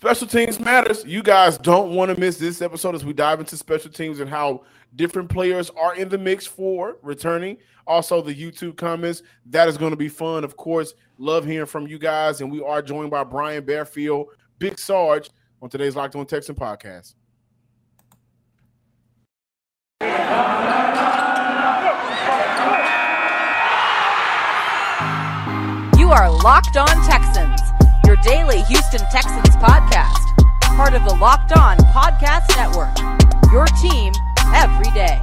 Special teams matters. You guys don't want to miss this episode as we dive into special teams and how different players are in the mix for returning. Also, the YouTube comments. That is going to be fun. Of course, love hearing from you guys. And we are joined by Brian Bearfield, Big Sarge, on today's Locked On Texan podcast. You are Locked On Texans your daily Houston Texans podcast, part of the Locked On Podcast Network. Your team every day.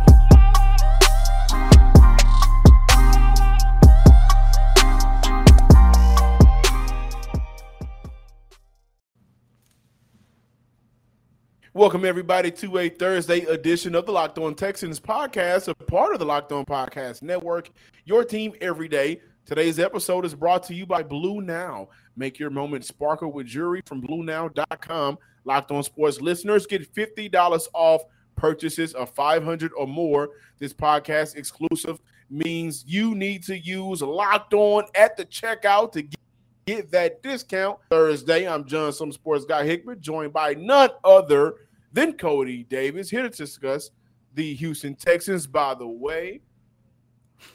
Welcome everybody to a Thursday edition of the Locked On Texans podcast, a part of the Locked On Podcast Network. Your team every day. Today's episode is brought to you by Blue Nile. Make your moment sparkle with jewelry from BlueNile.com. Locked on sports listeners get $50 off purchases of 500 or more. This podcast exclusive means you need to use Locked On at the checkout to get, get that discount. Thursday, I'm John, some sports guy Hickman, joined by none other than Cody Davis, here to discuss the Houston Texans. By the way,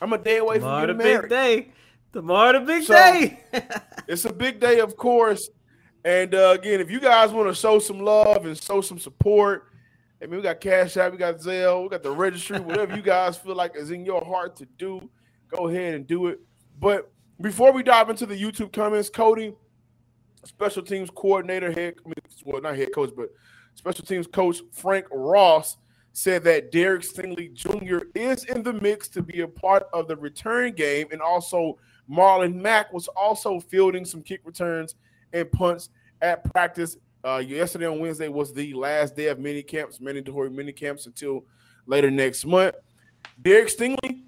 I'm a day away from getting married. Day. Tomorrow, the big so, day. it's a big day, of course. And uh, again, if you guys want to show some love and show some support, I mean, we got Cash App, we got Zelle, we got the registry, whatever you guys feel like is in your heart to do, go ahead and do it. But before we dive into the YouTube comments, Cody, special teams coordinator, head, I mean, well, not head coach, but special teams coach Frank Ross said that Derek Stingley Jr. is in the mix to be a part of the return game and also – Marlon Mack was also fielding some kick returns and punts at practice. Uh, yesterday on Wednesday was the last day of mini camps, mandatory mini camps until later next month. Derek Stingley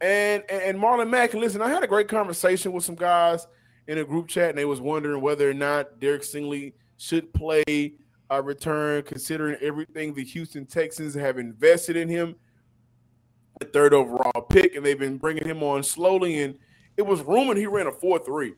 and and Marlon Mack. Listen, I had a great conversation with some guys in a group chat, and they was wondering whether or not Derek Stingley should play a return, considering everything the Houston Texans have invested in him, the third overall pick, and they've been bringing him on slowly and it was rumored he ran a 4 3.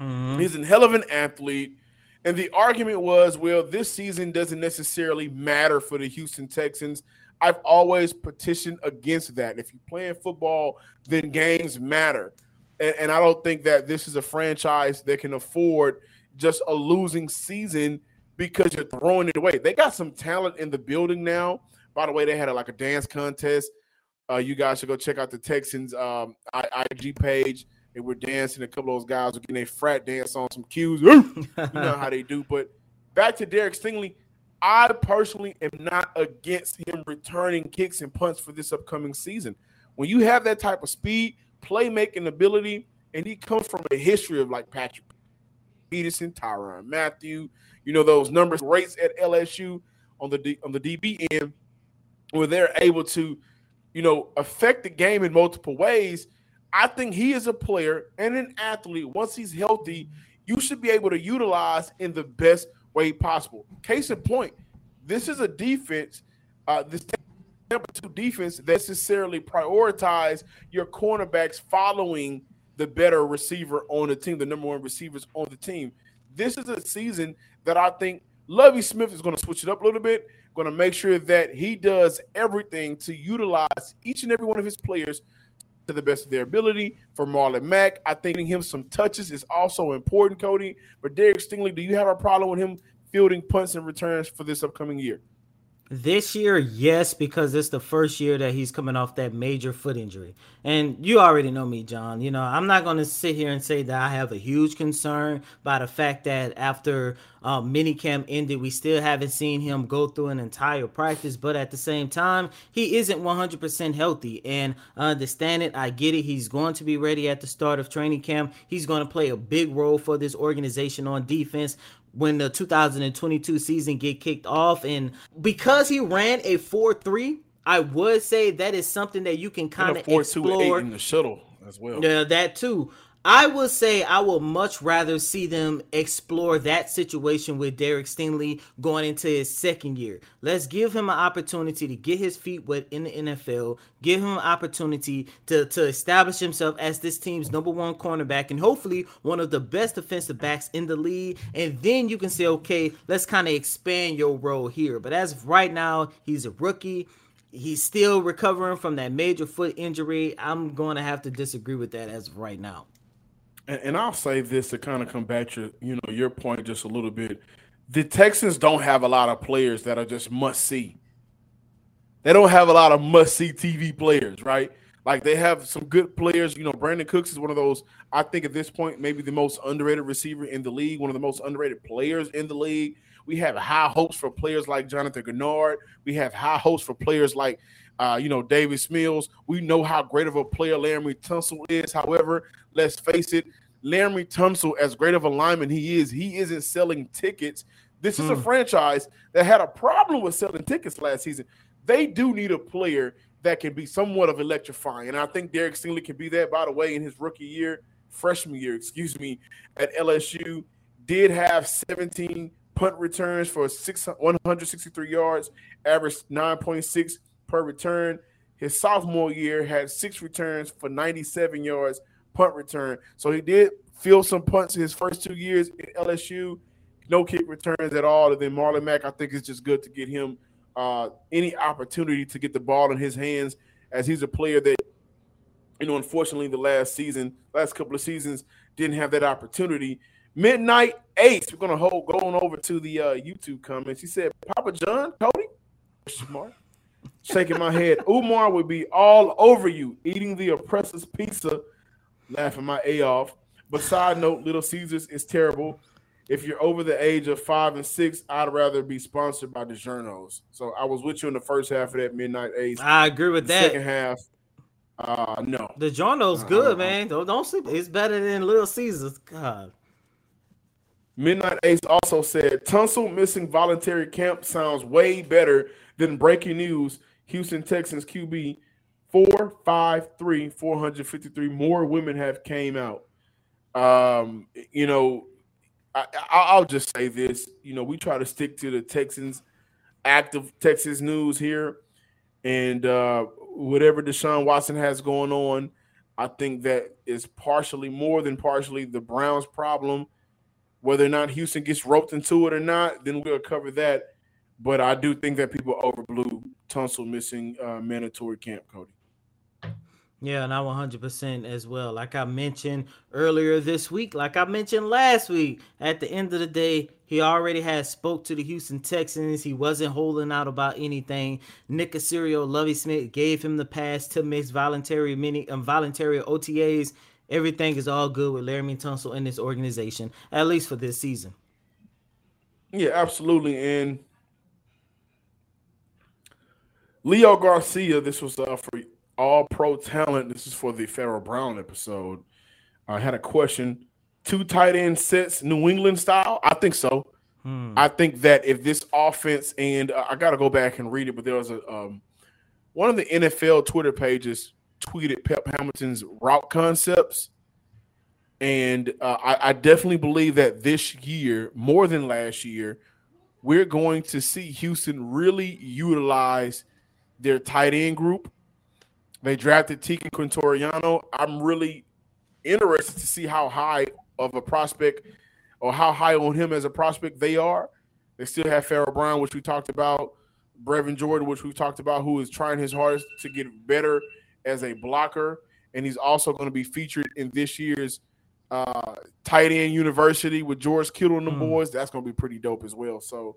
Mm-hmm. He's a hell of an athlete. And the argument was, well, this season doesn't necessarily matter for the Houston Texans. I've always petitioned against that. If you're playing football, then games matter. And, and, I don't think that this is a franchise that can afford just a losing season because you're throwing it away. They got some talent in the building now. By the way, they had a, like a dance contest uh, you guys should go check out the Texans um, IG page. They were dancing. A couple of those guys were getting a frat dance on some cues. you know how they do. But back to Derek Stingley. I personally am not against him returning kicks and punts for this upcoming season. When you have that type of speed, playmaking ability, and he comes from a history of like Patrick Peterson, Tyrann Mathieu, you know those numbers rates at LSU on the D, on the DB end, where they're able to you know, affect the game in multiple ways. I think he is a player and an athlete. Once he's healthy, you should be able to utilize in the best way possible. Case in point, this is a defense, uh, this number two defense that necessarily prioritize your cornerbacks following the better receiver on the team, the number one receivers on the team. This is a season that I think Lovie Smith is going to switch it up a little bit going to make sure that he does everything to utilize each and every one of his players to the best of their ability. For Marlon Mack, I think him some touches is also important, Cody. But Derek Stingley, do you have a problem with him fielding punts and returns for this upcoming year? This year, yes, because it's the first year that he's coming off that major foot injury. And you already know me, John. You know, I'm not going to sit here and say that I have a huge concern by the fact that after um, minicamp ended, we still haven't seen him go through an entire practice. But at the same time, he isn't 100% healthy. And I understand it. I get it. He's going to be ready at the start of training camp. He's going to play a big role for this organization on defense when the 2022 season get kicked off. And because he ran a 4-3 i would say that is something that you can kind of explore. in the shuttle as well. Yeah that too I would say I would much rather see them explore that situation with Derek Stingley going into his second year. Let's give him an opportunity to get his feet wet in the NFL, give him an opportunity to, to establish himself as this team's number one cornerback and hopefully one of the best defensive backs in the league. And then you can say, okay, let's kind of expand your role here. But as of right now, he's a rookie he's still recovering from that major foot injury. I'm going to have to disagree with that as of right now. And, and I'll say this to kind of combat to you know your point just a little bit. The Texans don't have a lot of players that are just must see. They don't have a lot of must see TV players, right? Like they have some good players. You know, Brandin Cooks is one of those. I think at this point, maybe the most underrated receiver in the league, one of the most underrated players in the league. We have high hopes for players like Jonathan Greenard. We have high hopes for players like, uh, you know, Davis Mills. We know how great of a player Laremy Tunsil is. However, let's face it, Laremy Tunsil, as great of a lineman he is, he isn't selling tickets. This is mm. a hmm. franchise that had a problem with selling tickets last season. They do need a player that can be somewhat of electrifying. And I think Derek Stingley can be that, by the way, in his rookie year, freshman year, excuse me, at LSU, did have 17 punt returns for six, 163 yards, averaged 9.6 per return. His sophomore year had six returns for 97 yards punt return. So he did field some punts in his first two years at LSU. No kick returns at all. And then Marlon Mack, I think it's just good to get him uh, any opportunity to get the ball in his hands as he's a player that, you know, unfortunately the last season, last couple of seasons, didn't have that opportunity. Midnight Ace. We're gonna hold going over to the uh, YouTube comments. He said, "Papa John, Cody, smart." Shaking my head. Umar would be all over you eating the oppressor's pizza, laughing my a off. But side note, Little Caesars is terrible. If you're over the age of five and six, I'd rather be sponsored by the Journos. So I was with you in the first half of that Midnight Ace. I agree with the that. Second half, uh, no. The Journos uh, good, man. Don't don't sleep. It's better than Little Caesars. God. Midnight Ace also said Tunsil missing voluntary camp sounds way better than breaking news. Houston Texans QB 453 453 more women have came out. Um, you know, I, will just say this. You know, we try to stick to the Texans, active Texas news here, and uh, whatever Deshaun Watson has going on, I think that is partially more than partially the Browns' problem whether or not Houston gets roped into it or not, then we'll cover that. But I do think that people overblew Tunsil missing uh, mandatory camp, Cody. Yeah, and I 100% as well. Like I mentioned earlier this week, like I mentioned last week, at the end of the day, he already had spoke to the Houston Texans. He wasn't holding out about anything. Nick Caserio, Lovie Smith gave him the pass to miss voluntary mini um, voluntary OTAs everything is all good with Laremy Tunsil in this organization, at least for this season. Yeah, absolutely. And Leo Garcia, this was uh, for all pro talent. This is for the Pharaoh Brown episode. I had a question. Two tight end sets, New England style? I think so. Hmm. I think that if this offense, and uh, I got to go back and read it, but there was a um, one of the NFL Twitter pages tweeted Pep Hamilton's route concepts. And uh, I, I, definitely believe that this year, more than last year, we're going to see Houston really utilize their tight end group. They drafted Teagan Quitoriano. I'm really interested to see how high of a prospect or how high on him as a prospect they are. They still have Pharaoh Brown, which we talked about, Brevin Jordan, which we talked about, who is trying his hardest to get better as a blocker, and he's also going to be featured in this year's uh, tight end university with George Kittle and the mm. boys. That's going to be pretty dope as well. So,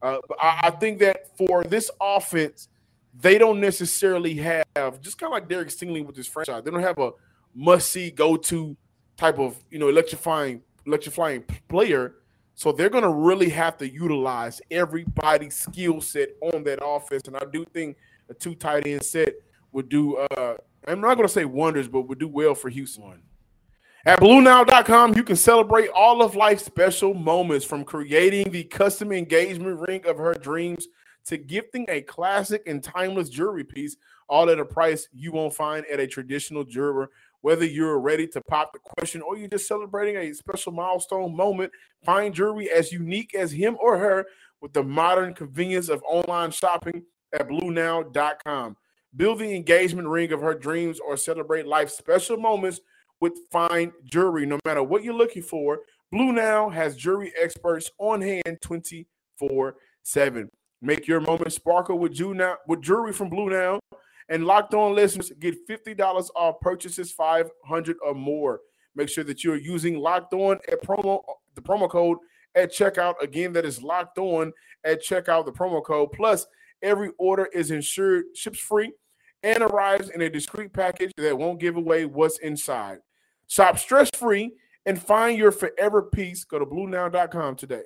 uh, I, I, think that for this offense, they don't necessarily have just kind of like Derek Stingley with this franchise. They don't have a must see go to type of you know electrifying electrifying player. So they're going to really have to utilize everybody's skill set on that offense, and I do think a two tight end set would do uh I'm not going to say wonders, but would do well for Houston. At BlueNile.com, you can celebrate all of life's special moments from creating the custom engagement ring of her dreams to gifting a classic and timeless jewelry piece, all at a price you won't find at a traditional jeweler Whether you're ready to pop the question or you're just celebrating a special milestone moment, find jewelry as unique as him or her with the modern convenience of online shopping at BlueNile.com. Build the engagement ring of her dreams or celebrate life's special moments with fine jewelry. No matter what you're looking for, Blue Nile has jewelry experts on hand 24 7. Make your moment sparkle with, Now, with jewelry from Blue Nile. And locked on listeners get $50 off purchases 500 or more. Make sure that you're using locked on at promo the promo code at checkout. Again, that is locked on at checkout, the promo code. Plus, every order is insured, ships free, and arrives in a discreet package that won't give away what's inside. Shop stress free and find your forever piece. Go to BlueNile.com today.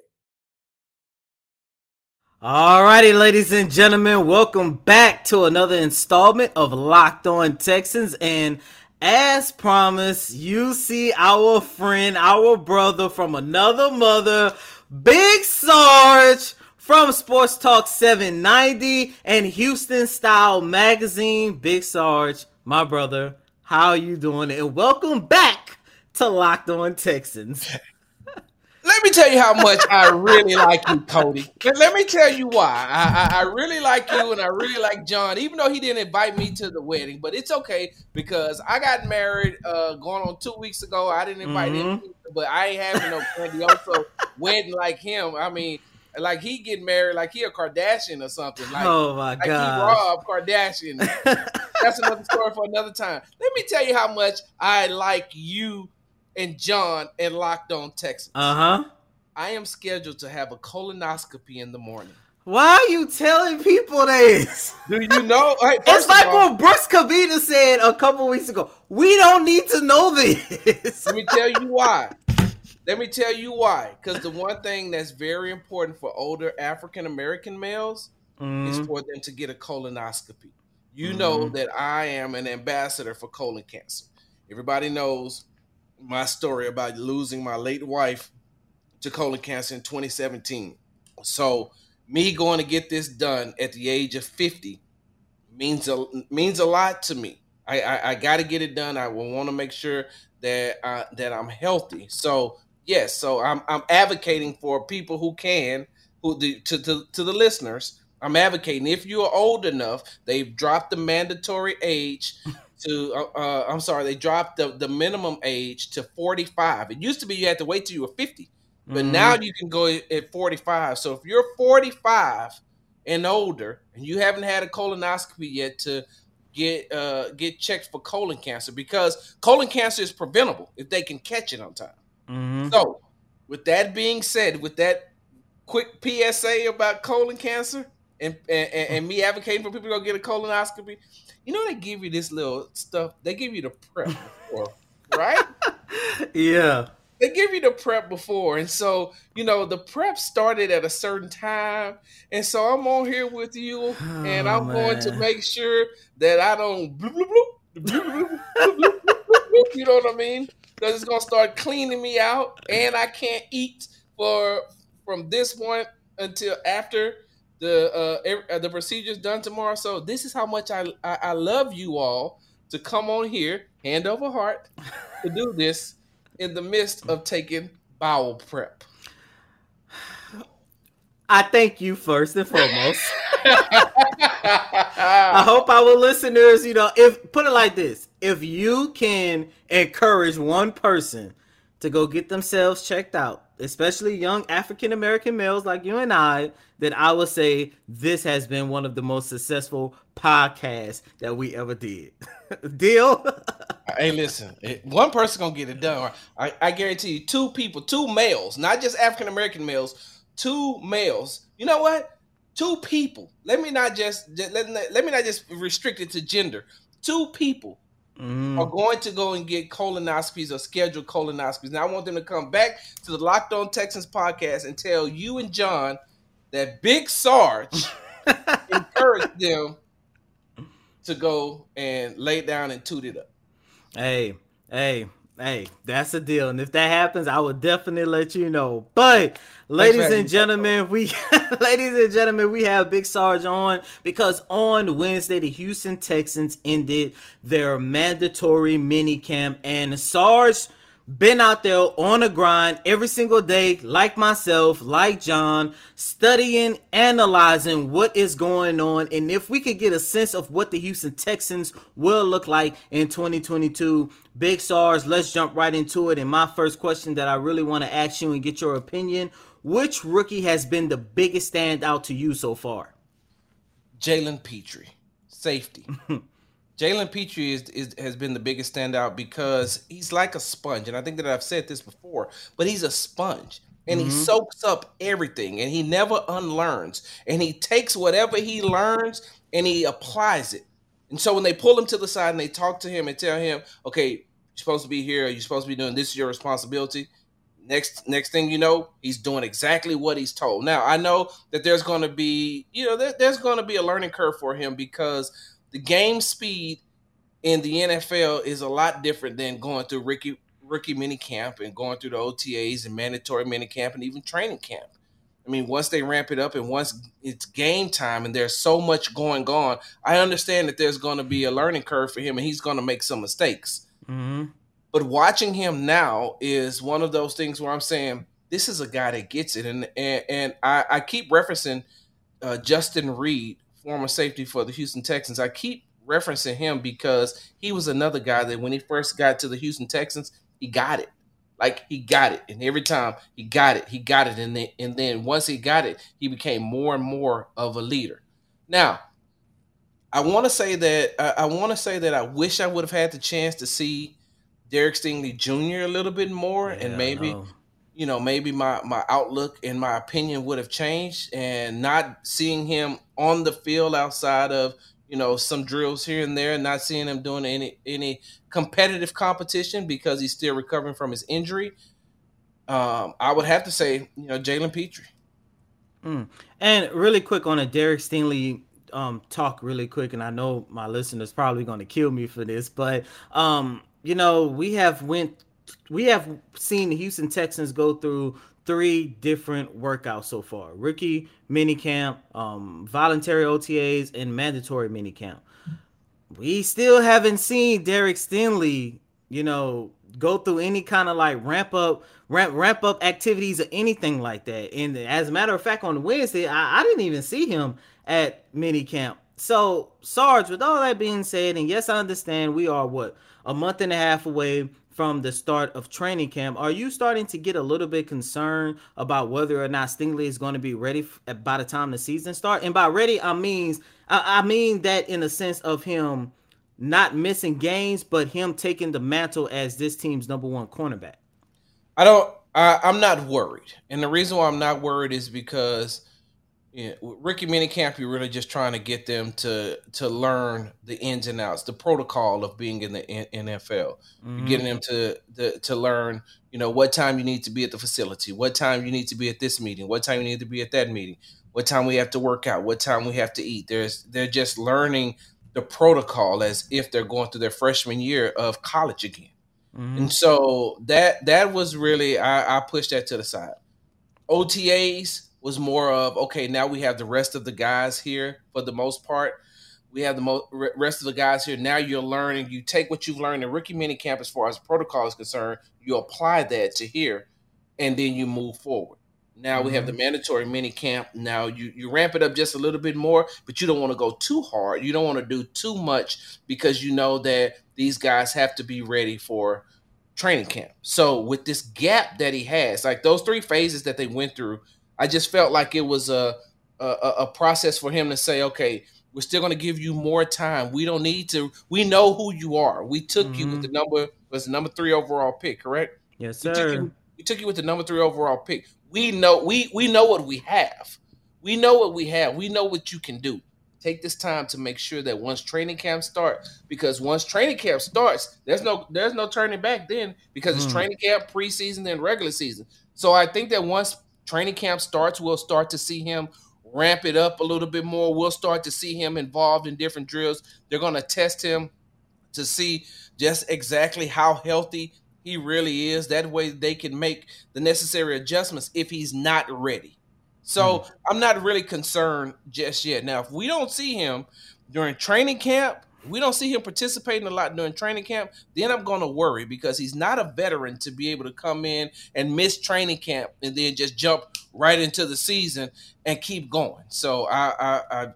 All righty, ladies and gentlemen, welcome back to another installment of Locked On Texans. And as promised, you see our friend, our brother from another mother, Big Sarge from Sports Talk 790 and Houston Style Magazine. Big Sarge, my brother, how are you doing? And welcome back to Locked On Texans. Let me tell you how much I really like you, Cody. Let me tell you why. I, I, I, really like you and I really like John, even though he didn't invite me to the wedding. But it's okay because I got married uh, going on two weeks ago. I didn't invite mm-hmm. him, but I ain't having no grandiose wedding like him. I mean, like he get married like he a Kardashian or something. Like, oh my like god, he Rob Kardashian. That's another story for another time. Let me tell you how much I like you and John and Locked On Texas. Uh huh. I am scheduled to have a colonoscopy in the morning. Why are you telling people this? Do you know? Right, it's like all, what Brooks Kavita said a couple weeks ago. We don't need to know this. Let me tell you why. Let me tell you why. Because the one thing that's very important for older African American males mm-hmm. is for them to get a colonoscopy. You mm-hmm. know that I am an ambassador for colon cancer. Everybody knows my story about losing my late wife to colon cancer in 2017. So me going to get this done at the age of 50 means a means a lot to me. I I, I got to get it done. I will want to make sure that uh, that I'm healthy. So yes, so I'm I'm advocating for people who can, who the, to, to to the listeners. I'm advocating if you are old enough, they've dropped the mandatory age to. Uh, uh, I'm sorry, they dropped the the minimum age to 45. It used to be you had to wait till you were 50, but mm-hmm. now you can go at 45. So if you're 45 and older and you haven't had a colonoscopy yet to get uh, get checked for colon cancer because colon cancer is preventable if they can catch it on time. Mm-hmm. So, with that being said, with that quick PSA about colon cancer and, and, and me advocating for people to go get a colonoscopy, you know they give you this little stuff. They give you the prep before, right? Yeah. They give you the prep before, and so you know the prep started at a certain time, and so I'm on here with you, oh, and I'm man. going to make sure that I don't bloop, bloop, bloop, you know what I mean? because it's gonna start cleaning me out, and I can't eat for from this point until after the uh, uh, the procedure's done tomorrow. So this is how much I, I, I love you all to come on here, hand over heart, to do this in the midst of taking bowel prep. I thank you first and foremost. I hope our listeners, you know, if put it like this, if you can encourage one person to go get themselves checked out, especially young African American males like you and I, then I would say this has been one of the most successful podcasts that we ever did. Deal? hey, listen, eh, one person gonna get it done. I, I guarantee you, two people, two males, not just African American males, two males. You know what? Two people. Let me not just, just let, let me not just restrict it to gender. Two people mm. are going to go and get colonoscopies or scheduled colonoscopies. Now I want them to come back to the Locked On Texans podcast and tell you and John that Big Sarge encouraged them to go and lay down and toot it up. Hey, hey, Hey, that's a deal. And if that happens, I will definitely let you know. But ladies and gentlemen, we ladies and gentlemen, we have Big Sarge on because on Wednesday the Houston Texans ended their mandatory mini camp and Sarge been out there on the grind every single day, like myself, like John, studying, analyzing what is going on. And if we could get a sense of what the Houston Texans will look like in 2022, Big Sarge, let's jump right into it. And my first question that I really want to ask you and get your opinion which rookie has been the biggest standout to you so far? Jalen Pitre, safety. Jalen Pitre is, is, has been the biggest standout because he's like a sponge, and I think that I've said this before, but he's a sponge and mm-hmm. he soaks up everything and he never unlearns and he takes whatever he learns and he applies it. And so when they pull him to the side and they talk to him and tell him, "Okay, you're supposed to be here. You're supposed to be doing this. Is your responsibility." Next, next thing you know, he's doing exactly what he's told. Now I know that there's going to be, you know, there, there's going to be a learning curve for him because the game speed in the NFL is a lot different than going through rookie rookie mini camp and going through the OTAs and mandatory mini camp and even training camp. I mean, once they ramp it up and once it's game time and there's so much going on, I understand that there's going to be a learning curve for him and he's going to make some mistakes. Mm-hmm. But watching him now is one of those things where I'm saying this is a guy that gets it, and and, and I, I keep referencing uh, Justin Reid former safety for the Houston Texans. I keep referencing him because he was another guy that when he first got to the Houston Texans, he got it. Like he got it, and every time he got it, he got it, and then and then once he got it, he became more and more of a leader. Now, I want to say that I, I want to say that I wish I would have had the chance to see Derek Stingley Jr. a little bit more, yeah, and maybe you know, maybe my my outlook and my opinion would have changed, and not seeing him on the field outside of you know some drills here and there, and not seeing him doing any any competitive competition because he's still recovering from his injury. Um, I would have to say, you know, Jalen Pitre. Mm. And really quick on a Derek Stingley um, talk, really quick, and I know my listeners probably going to kill me for this, but um, you know, we have went we have seen the Houston Texans go through three different workouts so far rookie minicamp, um, voluntary OTAs, and mandatory minicamp. We still haven't seen Derek Stingley, you know, go through any kind of like ramp up, ramp ramp up activities or anything like that. And as a matter of fact, on Wednesday, I, I didn't even see him at minicamp. So, Sarge, with all that being said, and yes, I understand we are what a month and a half away from the start of training camp. Are you starting to get a little bit concerned about whether or not Stingley is going to be ready by the time the season starts? And by ready, I means I, I mean that in the sense of him not missing games, but him taking the mantle as this team's number one cornerback. I don't. I, I'm not worried, and the reason why I'm not worried is because yeah, Rookie Minicamp, you're really just trying to get them to to learn the ins and outs, the protocol of being in the NFL. Mm-hmm. You're getting them to, to to learn, you know, what time you need to be at the facility, what time you need to be at this meeting, what time you need to be at that meeting, what time we have to work out, what time we have to eat. There's they're just learning the protocol as if they're going through their freshman year of college again. Mm-hmm. And so that that was really I, I pushed that to the side. OTAs was more of okay. Now we have the rest of the guys here for the most part. We have the mo- rest of the guys here. Now you're learning. You take what you've learned in rookie mini camp as far as protocol is concerned. You apply that to here, and then you move forward. Now mm-hmm. we have the mm-hmm. mandatory mini camp. Now you you ramp it up just a little bit more, but you don't want to go too hard. You don't want to do too much because you know that these guys have to be ready for training camp. So with this gap that he has, like those three phases that they went through I just felt like it was a a, a process for him to say, okay, we're still going to give you more time. We don't need to. We know who you are. We took mm-hmm. you with the mm-hmm. number was the number three overall pick, correct? Yes, sir. We took, you, we took you with the number three overall pick. We know we we know what we have. We know what we have. We know what you can do. Take this time to make sure that once training camp starts, because once training camp starts, there's no there's no turning back then because mm. it's training camp, preseason, then regular season. So I think that once training camp starts, we'll start to see him ramp it up a little bit more. We'll start to see him involved in different drills. They're going to test him to see just exactly how healthy He really is. That way they can make the necessary adjustments if he's not ready. So mm. I'm not really concerned just yet. Now, if we don't see him during training camp, we don't see him participating a lot during training camp, then I'm going to worry because he's not a veteran to be able to come in and miss training camp and then just jump right into the season and keep going. So I, I, I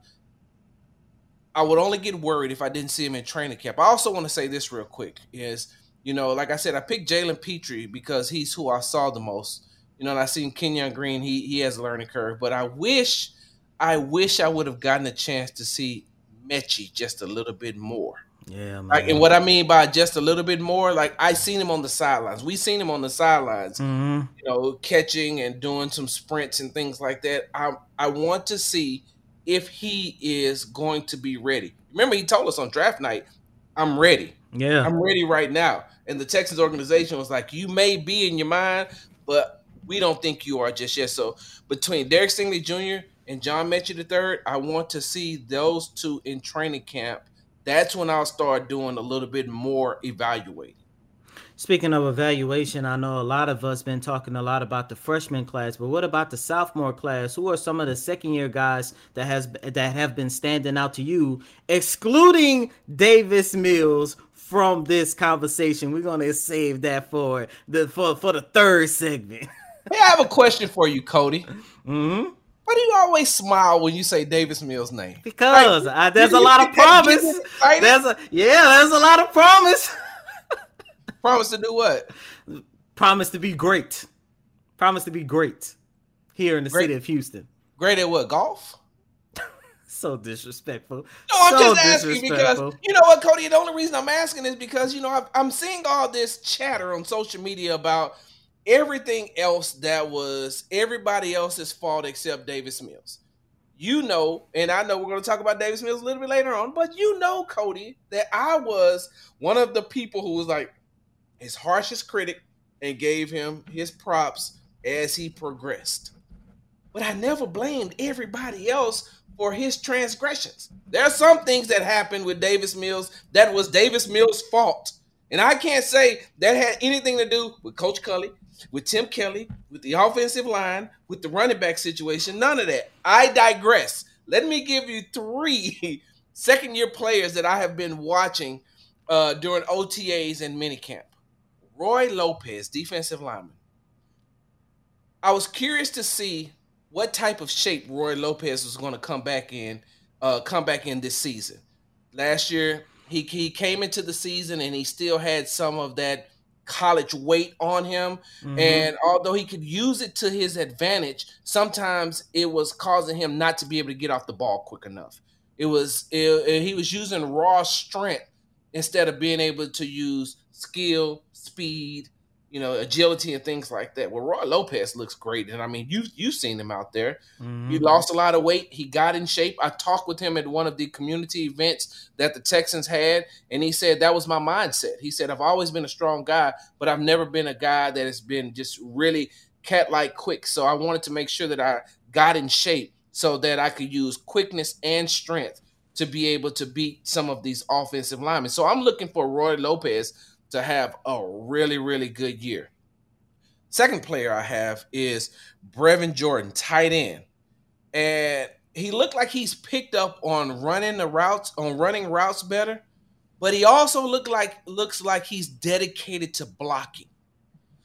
I would only get worried if I didn't see him in training camp. I also want to say this real quick is, you know, like I said, I picked Jalen Pitre because he's who I saw the most. You know, and I seen Kenyon Green, he he has a learning curve, but I wish I wish I would have gotten a chance to see Metchie just a little bit more. Yeah, man. Like, and what I mean by just a little bit more, like I seen him on the sidelines. We seen him on the sidelines, mm-hmm. you know, catching and doing some sprints and things like that. I I want to see if he is going to be ready. Remember, he told us on draft night, I'm ready. Yeah. I'm ready right now. And the Texans organization was like, You may be in your mind, but we don't think you are just yet. So between Derek Stingley Jr. and John Metchie III, I want to see those two in training camp. That's when I'll start doing a little bit more evaluating. Speaking of evaluation, I know a lot of us been talking a lot about the freshman class, but what about the sophomore class? Who are some of the second year guys that has that have been standing out to you, excluding Davis Mills from this conversation? We're gonna save that for the for, for the third segment. hey, I have a question for you, Cody. hmm Why do you always smile when you say Davis Mills' name? Because like, I, there's a lot of promise. There's a yeah, there's a lot of promise. Promise to do what? Promise to be great. Promise to be great here in the great. city of Houston. Great at what? Golf? so disrespectful. No, I'm so just asking because you know what, Cody. The only reason I'm asking is because you know I'm seeing all this chatter on social media about everything else that was everybody else's fault except Davis Mills. You know, and I know we're going to talk about Davis Mills a little bit later on, but you know, Cody, that I was one of the people who was like, his harshest critic and gave him his props as he progressed. But I never blamed everybody else for his transgressions. There are some things that happened with Davis Mills that was Davis Mills' fault. And I can't say that had anything to do with Coach Culley, with Tim Kelly, with the offensive line, with the running back situation. None of that. I digress. Let me give you three second year players that I have been watching uh, during OTAs and minicamp. Roy Lopez, defensive lineman. I was curious to see what type of shape Roy Lopez was going to come back in, uh, come back in this season. Last year, he he came into the season and he still had some of that college weight on him. Mm-hmm. And although he could use it to his advantage, sometimes it was causing him not to be able to get off the ball quick enough. It was it, he was using raw strength instead of being able to use skill, speed, you know, agility and things like that. Well, Roy Lopez looks great, and I mean, you you've seen him out there. Mm-hmm. He lost a lot of weight. He got in shape. I talked with him at one of the community events that the Texans had, and he said that was my mindset. He said I've always been a strong guy, but I've never been a guy that has been just really cat like quick. So I wanted to make sure that I got in shape so that I could use quickness and strength to be able to beat some of these offensive linemen. So I'm looking for Roy Lopez to have a really, really good year. Second player I have is Brevin Jordan, tight end. And he looked like he's picked up on running the routes, on running routes better, but he also looked like looks like he's dedicated to blocking.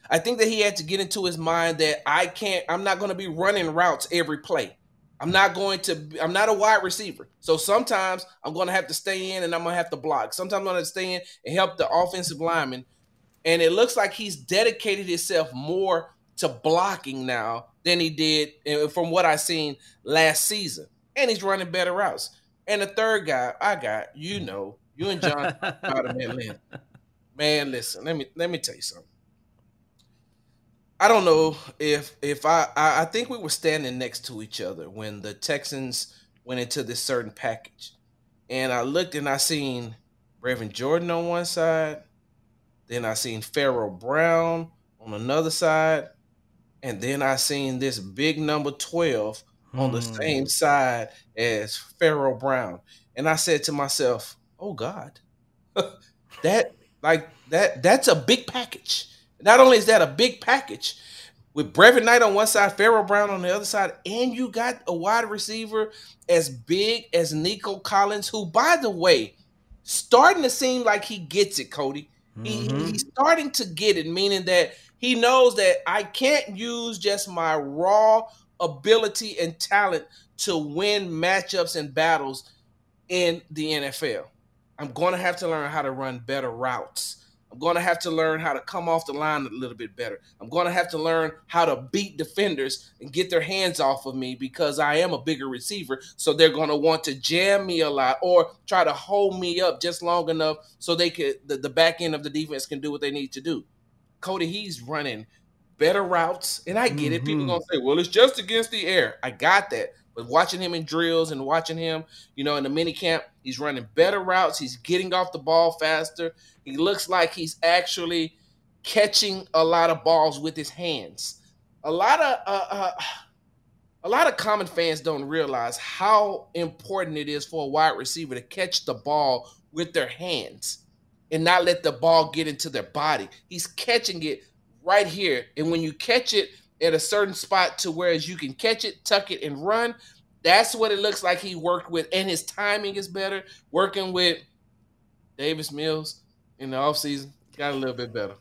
I think that he had to get into his mind that I can't, I'm not going to be running routes every play. I'm not going to. I'm not a wide receiver, so sometimes I'm going to have to stay in and I'm going to have to block. Sometimes I'm going to stay in and help the offensive lineman. And it looks like he's dedicated himself more to blocking now than he did eh, from what I seen last season. And he's running better routes. And the third guy I got, you know, you and John out of Atlanta. Man, listen, let me let me tell you something. I don't know if if I, I I think we were standing next to each other when the Texans went into this certain package, and I looked and I seen Brevin Jordan on one side, then I seen Pharaoh Brown on another side, and then I seen this big number twelve on the hmm. same side as Pharaoh Brown, and I said to myself, "Oh God, that like that that's a big package." Not only is that a big package with Brevin Knight on one side, Pharaoh Brown on the other side, and you got a wide receiver as big as Nico Collins, who, by the way, starting to seem like he gets it, Cody. Mm-hmm. He, he's starting to get it, meaning that he knows that I can't use just my raw ability and talent to win matchups and battles in the NFL. I'm going to have to learn how to run better routes. I'm going to have to learn how to come off the line a little bit better. I'm going to have to learn how to beat defenders and get their hands off of me because I am a bigger receiver. So they're going to want to jam me a lot or try to hold me up just long enough so they could the, the back end of the defense can do what they need to do. Cody, he's running better routes, and I get mm-hmm. it. People mm-hmm. gonna say, "Well, it's just against the air." I got that, but watching him in drills and watching him, you know, in the mini camp, he's running better routes. He's getting off the ball faster. He looks like he's actually catching a lot of balls with his hands. A lot of uh, uh, a lot of common fans don't realize how important it is for a wide receiver to catch the ball with their hands and not let the ball get into their body. He's catching it right here. And when you catch it at a certain spot to whereas you can catch it, tuck it, and run, that's what it looks like he worked with. And his timing is better. Working with Davis Mills in the offseason got a little bit better.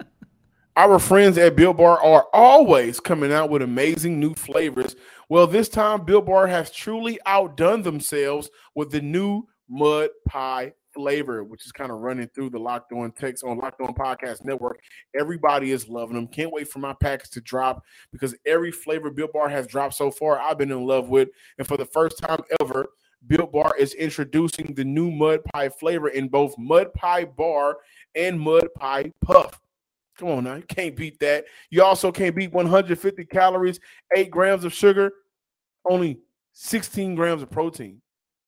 Our friends at Built Bar are always coming out with amazing new flavors. Well, this time Built Bar has truly outdone themselves with the new mud pie flavor, which is kind of running through the Locked On text on Locked On Podcast Network. Everybody is loving them. Can't wait for my package to drop because every flavor Built Bar has dropped so far, I've been in love with. And for the first time ever, Built Bar is introducing the new mud pie flavor in both mud pie bar and mud pie puff. Come on now, you can't beat that. You also can't beat 150 calories, eight grams of sugar, only 16 grams of protein.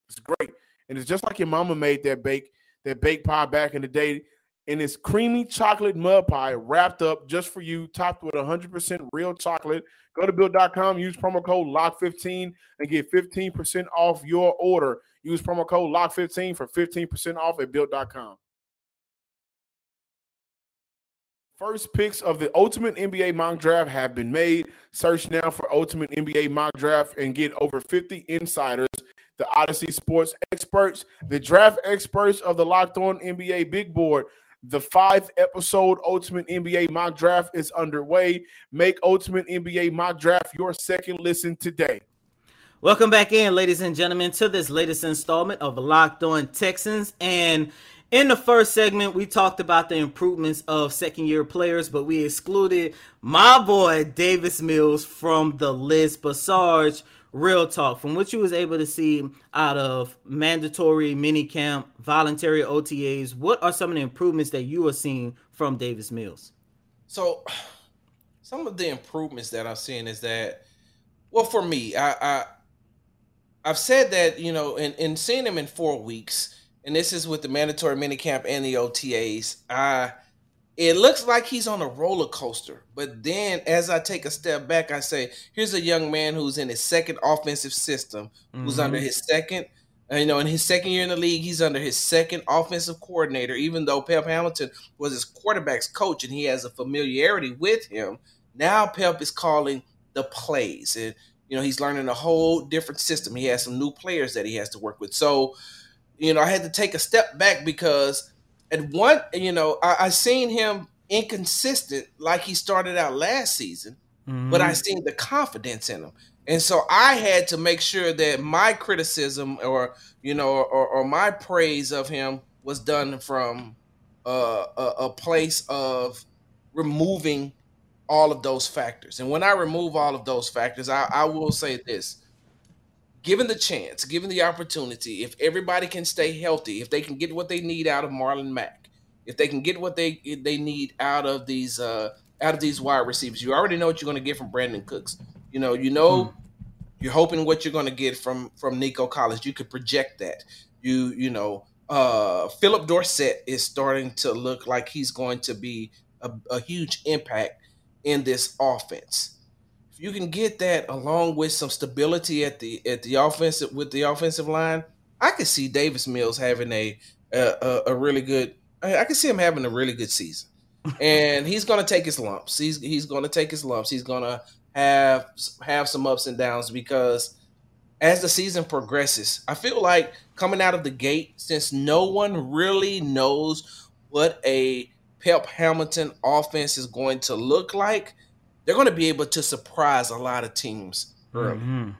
It's great and it's just like your mama made that bake that baked pie back in the day. And it's creamy chocolate mud pie wrapped up just for you, topped with 100% real chocolate. Go to built.com, use promo code LOCK15 and get 15% off your order. Use promo code LOCK15 for 15% off at built.com. First picks of the Ultimate NBA mock draft have been made. Search now for Ultimate NBA mock draft and get over 50 insiders the Odyssey Sports experts, the draft experts of the Locked On NBA Big Board. The five episode Ultimate NBA mock draft is underway. Make Ultimate NBA mock draft your second listen today. Welcome back in, ladies and gentlemen, to this latest installment of Locked On Texans. And in the first segment, we talked about the improvements of second year players, but we excluded my boy Davis Mills from the list. But real talk. From what you was able to see out of mandatory mini camp voluntary otas what are some of the improvements that you are seeing from davis mills? So some of the improvements that i'm seeing is that well for me i, I i've said that you know in, in seeing him in four weeks and this is with the mandatory mini camp and the otas i it looks like he's on a roller coaster. But then as I take a step back, I say, here's a young man who's in his second offensive system, mm-hmm. who's under mm-hmm. his second, uh, you know, in his second year in the league, he's under his second offensive coordinator, even though Pep Hamilton was his quarterback's coach and he has a familiarity with him. Now Pep is calling the plays. And, you know, he's learning a whole different system. He has some new players that he has to work with. So, you know, I had to take a step back because – and one, you know, I, I seen him inconsistent like he started out last season, mm-hmm. but I seen the confidence in him. And so I had to make sure that my criticism or, you know, or, or my praise of him was done from uh, a, a place of removing all of those factors. And when I remove all of those factors, I, I will say this given the chance, given the opportunity, if everybody can stay healthy, if they can get what they need out of Marlon Mack, if they can get what they they need out of these uh, out of these wide receivers, you already know what you're going to get from Brandin Cooks. You know, you know, hmm. you're hoping what you're going to get from from Nico Collins. You could project that. You you know, uh, Phillip Dorsett is starting to look like he's going to be a, a huge impact in this offense if you can get that along with some stability at the at the offensive with the offensive line, I could see Davis Mills having a a, a really good. I could see him having a really good season. and he's going to take his lumps. He's he's going to take his lumps. He's going to have have some ups and downs because as the season progresses, I feel like coming out of the gate, since no one really knows what a Pep Hamilton offense is going to look like, they're going to be able to surprise a lot of teams early. Mm-hmm.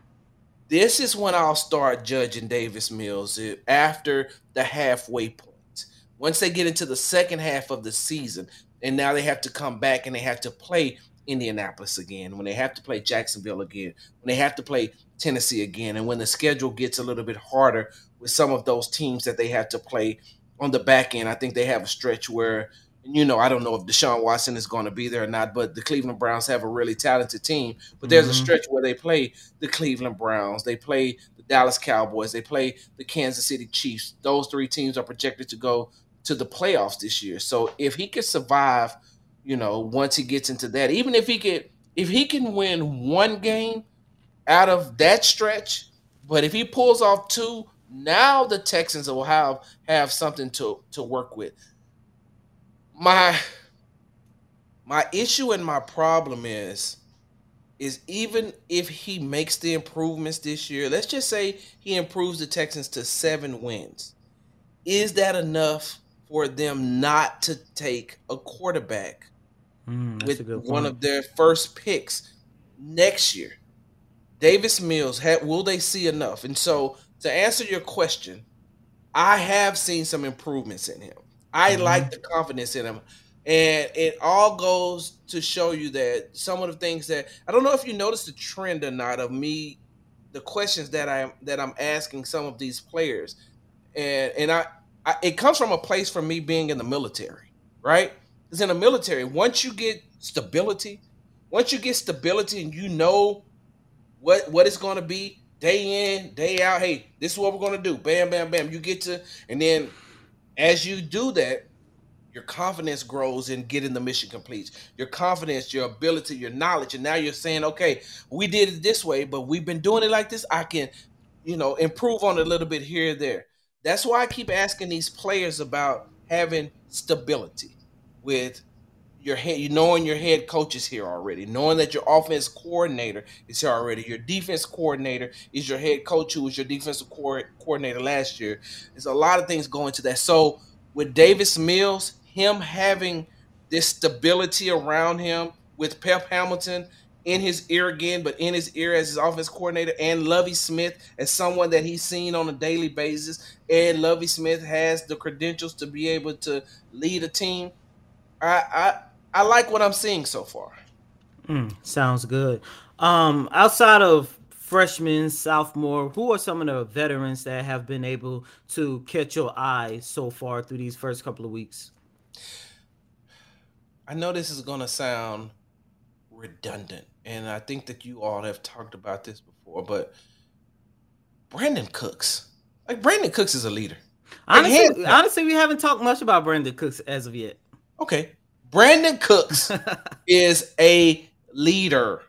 This is when I'll start judging Davis Mills eh, after the halfway point. Once they get into the second half of the season, and now they have to come back and they have to play Indianapolis again, when they have to play Jacksonville again, when they have to play Tennessee again, and when the schedule gets a little bit harder with some of those teams that they have to play on the back end, I think they have a stretch where, you know, I don't know if Deshaun Watson is going to be there or not, but the Cleveland Browns have a really talented team. But there's mm-hmm. a stretch where they play the Cleveland Browns, they play the Dallas Cowboys, they play the Kansas City Chiefs. Those three teams are projected to go to the playoffs this year. So if he could survive, you know, once he gets into that, even if he could, if he can win one game out of that stretch, but if he pulls off two, now the Texans will have have something to to work with. My my issue and my problem is is even if he makes the improvements this year, let's just say he improves the Texans to 7 wins. Is that enough for them not to take a quarterback mm, with one of their first picks next year. Davis Mills, will they see enough? And so, to answer your question, I have seen some improvements in him. I mm-hmm. like the confidence in him. And it all goes to show you that some of the things that I don't know if you noticed the trend or not of me, the questions that I that I'm asking some of these players, and and I I, it comes from a place for me being in the military, right? Because in the military, once you get stability, once you get stability and you know what what it's going to be day in, day out. Hey, this is what we're going to do. Bam, bam, bam. You get to, and then as you do that, your confidence grows in getting the mission complete. Your confidence, your ability, your knowledge, and now you're saying, okay, we did it this way, but we've been doing it like this. I can, you know, improve on it a little bit here and there. That's why I keep asking these players about having stability with your head, you knowing your head coach is here already, knowing that your offense coordinator is here already, your defense coordinator is your head coach who was your defensive co- coordinator last year. There's a lot of things going to that. So with Davis Mills, him having this stability around him with Pep Hamilton in his ear again, but in his ear as his offense coordinator, and Lovie Smith as someone that he's seen on a daily basis. And Lovie Smith has the credentials to be able to lead a team. I I, I like what I'm seeing so far. Mm, sounds good. Um, outside of freshmen, sophomore, who are some of the veterans that have been able to catch your eye so far through these first couple of weeks? I know this is gonna sound redundant, and I think that you all have talked about this before, but Brandin Cooks, like Brandin Cooks is a leader. Honestly, honestly, we haven't talked much about Brandin Cooks as of yet. Okay, Brandin Cooks is a leader.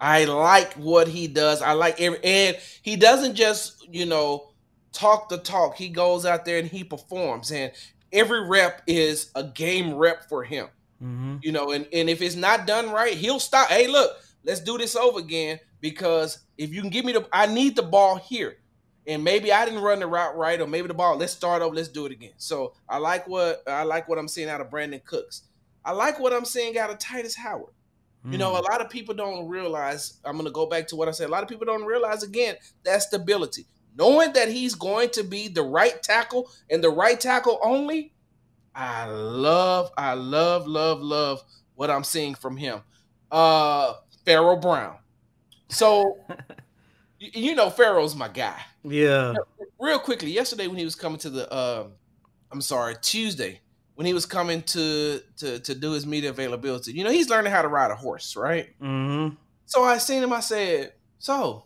I like what he does. I like every, and he doesn't just you know talk the talk. He goes out there and he performs, and every rep is a game rep for him. Mm-hmm. You know, and, and if it's not done right, he'll stop. Hey, look, let's do this over again because if you can give me the, I need the ball here. And maybe I didn't run the route right, or maybe the ball. Let's start over. Let's do it again. So I like what I like what I'm seeing out of Brandin Cooks. I like what I'm seeing out of Tytus Howard. Mm. You know, a mm. lot of people don't realize. I'm going to go back to what I said. A lot of people don't realize again that stability, knowing that he's going to be the right tackle and the right tackle only. I love, I love, love, love what I'm seeing from him. Uh Pharaoh Brown. So you know Pharaoh's my guy. Yeah. Real quickly, yesterday when he was coming to the uh, I'm sorry, Tuesday, when he was coming to to to do his media availability, you know, he's learning how to ride a horse, right? Mm-hmm. So I seen him, I said, So,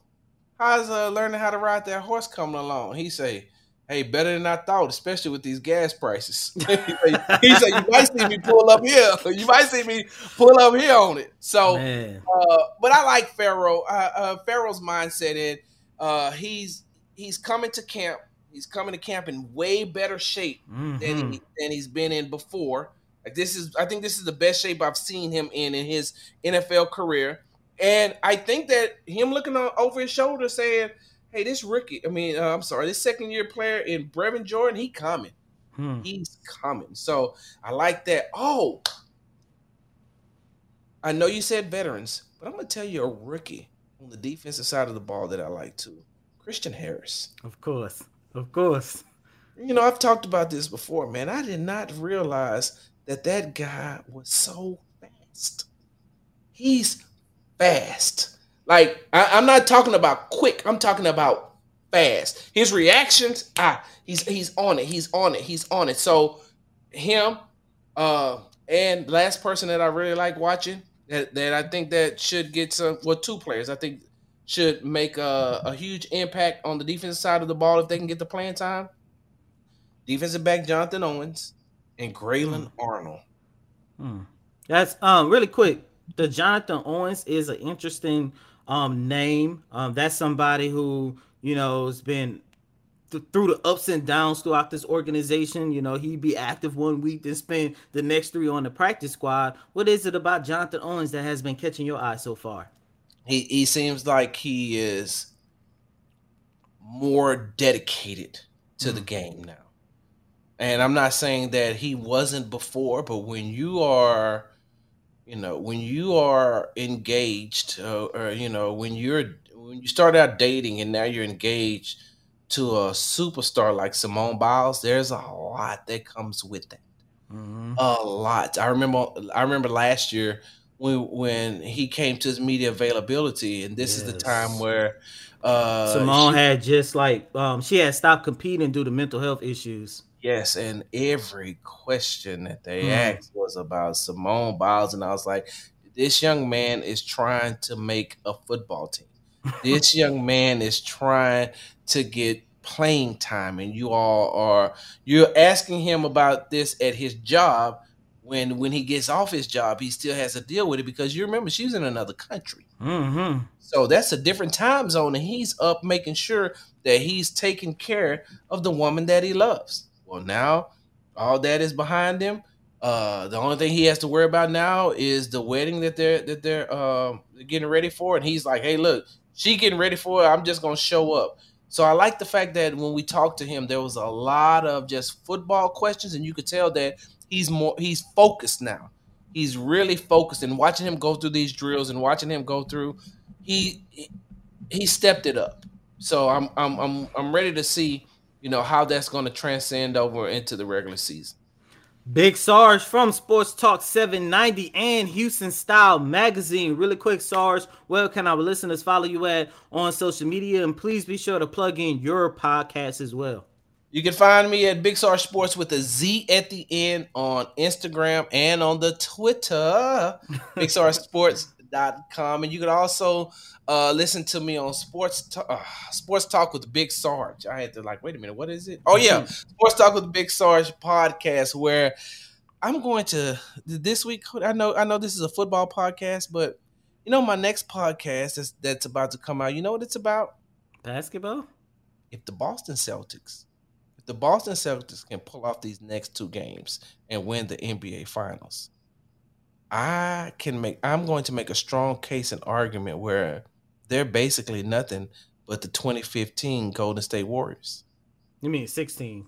how's uh learning how to ride that horse coming along? He say, Hey, better than I thought, especially with these gas prices. he said, "You might see me pull up here. You might see me pull up here on it." So, uh, but I like Pharaoh. Uh, uh, Pharaoh's mindset in uh, he's he's coming to camp. He's coming to camp in way better shape mm-hmm. than he, than he's been in before. Like this is, I think this is the best shape I've seen him in in his NFL career. And I think that him looking on, over his shoulder saying, "Hey, this rookie, I mean, uh, I'm sorry, this second year player in Brevin Jordan, he coming, hmm. he's coming." So I like that. Oh, I know you said veterans, but I'm gonna tell you a rookie on the defensive side of the ball that I like too, Christian Harris. Of course, of course. You know, I've talked about this before, man. I did not realize that that guy was so fast. He's fast. Like I, am not talking about quick. I'm talking about fast. His reactions, ah, he's he's on it. He's on it. He's on it. So him, uh, and last person that I really like watching that, that I think that should get some well two players I think should make a, a huge impact on the defensive side of the ball if they can get the playing time. Defensive back Jonathan Owens and Grayland mm. Arnold. Hmm. That's um really quick. The Jonathan Owens is an interesting um name. Um that's somebody who, you know, has been th- through the ups and downs throughout this organization. You know, he'd be active one week, then spend the next three on the practice squad. What is it about Jonathan Owens that has been catching your eye so far? He he seems like he is more dedicated to mm. the game now. And I'm not saying that he wasn't before, but when you are, you know, when you are engaged, uh, or you know, when you're when you start out dating and now you're engaged to a superstar like Simone Biles, there's a lot that comes with that. Mm-hmm. A lot. I remember. I remember last year when when he came to his media availability, and this yes. is the time where uh, Simone she, had just like um, she had stopped competing due to mental health issues. Yes, and every question that they mm. asked was about Simone Biles, and I was like, this young man is trying to make a football team. this young man is trying to get playing time, and you all are you're asking him about this at his job. When when he gets off his job, he still has to deal with it because you remember she's in another country. Mm-hmm. So that's a different time zone, and he's up making sure that he's taking care of the woman that he loves. Well, now all that is behind him. Uh, the only thing he has to worry about now is the wedding that they're that they're uh, getting ready for, and he's like, "Hey, look, she getting ready for it. I'm just gonna show up." So I like the fact that when we talked to him, there was a lot of just football questions, and you could tell that he's more he's focused now. He's really focused, and watching him go through these drills and watching him go through, he he stepped it up. So I'm I'm I'm I'm ready to see you know how that's going to transcend over into the regular season. Big Sarge from Sports Talk 790 and Houston Style Magazine. Really quick, Sarge, where can our listeners follow you at on social media? And please be sure to plug in your podcast as well. You can find me at Big Sarge Sports with a Z at the end on Instagram and on the Twitter, BigSargeSports.com. And you can also uh, listen to me on Sports uh, Sports Talk with Big Sarge. I had to like, wait a minute, what is it? Oh yeah, Sports Talk with Big Sarge podcast where I'm going to this week. I know I know this is a football podcast, but you know my next podcast that's that's about to come out. You know what it's about? Basketball. If the Boston Celtics, the Boston Celtics can pull off these next two games and win the NBA Finals, I can make. I'm going to make a strong case and argument where they're basically nothing but the 2015 Golden State Warriors. You mean 16?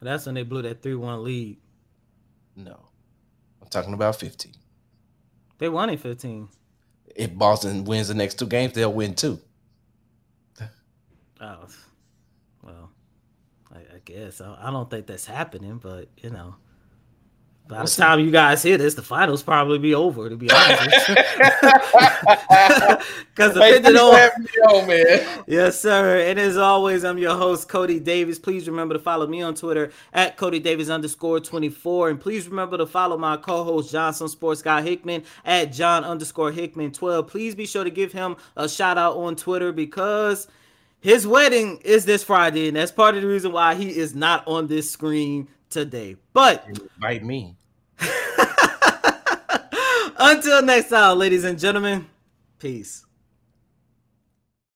That's when they blew that 3 1 lead. No. I'm talking about 15. They won in 15. If Boston wins the next two games, they'll win too. Oh, well, I, I guess. I, I don't think that's happening, but, you know. By the time you guys hear this, the finals probably be over. To be honest, because depending on, man. yes, sir. And as always, I'm your host, Cody Davis. Please remember to follow me on Twitter at Cody Davis underscore 24, and please remember to follow my co-host Johnson Sports Guy Hickman at John underscore Hickman 12. Please be sure to give him a shout out on Twitter because his wedding is this Friday, and that's part of the reason why he is not on this screen today. But invite me. Until next time, ladies and gentlemen, peace.